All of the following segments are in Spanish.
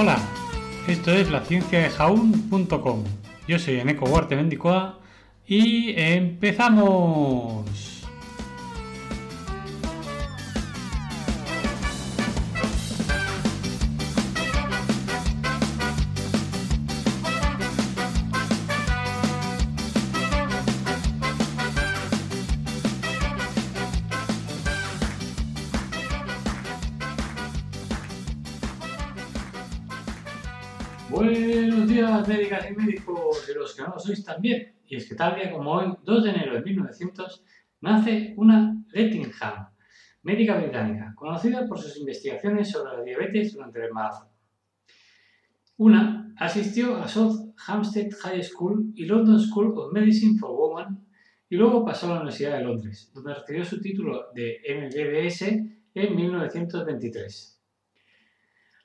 Hola, esto es la ciencia de jaun.com. Yo soy Eneco Huarte Mendicoa y empezamos. Buenos días, médicas y médicos, de los que no lo sois también. Y es que tal día como hoy, 2 de enero de 1900, nace una Lettingham, médica británica, conocida por sus investigaciones sobre la diabetes durante el embarazo. Una asistió a South Hampstead High School y London School of Medicine for Women y luego pasó a la Universidad de Londres, donde recibió su título de MBBS en 1923.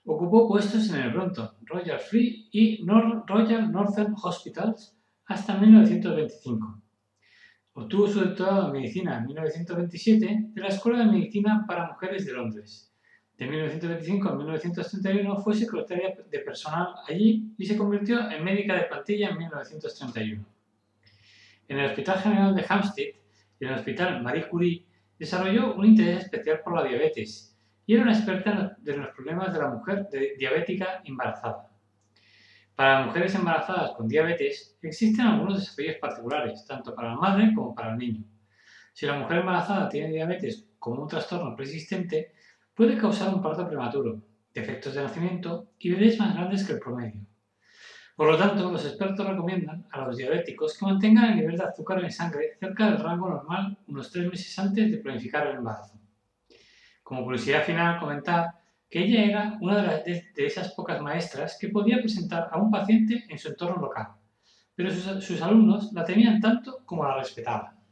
Ocupó puestos en el Brompton, Royal Free y Royal Northern Hospitals hasta 1925. Obtuvo su doctorado en medicina en 1927 de la Escuela de Medicina para Mujeres de Londres. De 1925 a 1931 fue secretaria de personal allí y se convirtió en médica de plantilla en 1931. En el Hospital General de Hampstead y en el Hospital Marie Curie desarrolló un interés especial por la diabetes y era una experta en los problemas de la mujer diabética embarazada. Para mujeres embarazadas con diabetes existen algunos desafíos particulares, tanto para la madre como para el niño. Si la mujer embarazada tiene diabetes como un trastorno persistente, puede causar un parto prematuro, defectos de nacimiento y bebés más grandes que el promedio. Por lo tanto, los expertos recomiendan a los diabéticos que mantengan el nivel de azúcar en sangre cerca del rango normal unos tres meses antes de planificar el embarazo. Como curiosidad final, comentar que ella era una de, esas pocas maestras que podía presentar a un paciente en su entorno local, pero sus alumnos la temían tanto como la respetaban.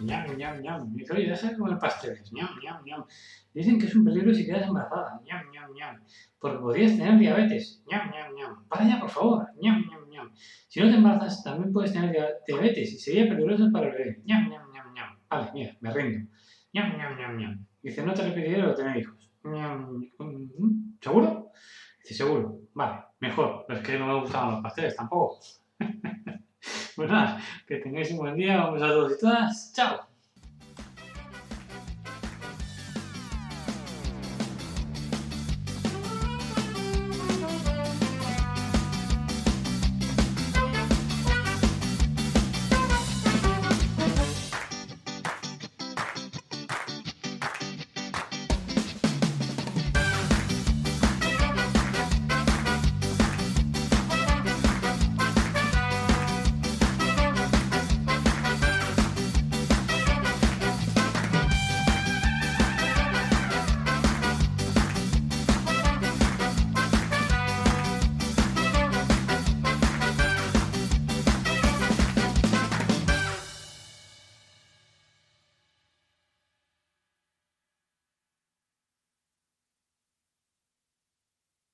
Ñam, ñam, ñam. Me dice, oye, deja de comer pasteles, ñam, ñam, ñam. Dicen que es un peligro si quedas embarazada, ñam, ñam, ñam. Porque podrías tener diabetes, ñam, ñam, ñam. Para ya, por favor, ñam, ñam, ñam. Si no te embarazas, también puedes tener diabetes y sería peligroso para el bebé, ñam, ñam, ñam, ñam. Vale, mira, me rindo. ñam, ñam, ñam, ñam. Dice, no te repetiré de tener hijos. ñam, ¿Seguro? Dice, seguro. Vale, mejor. Pero es que no me gustaban los pasteles tampoco. Pues nada, que tengáis un buen día, vamos a todos y todas. ¡Chao!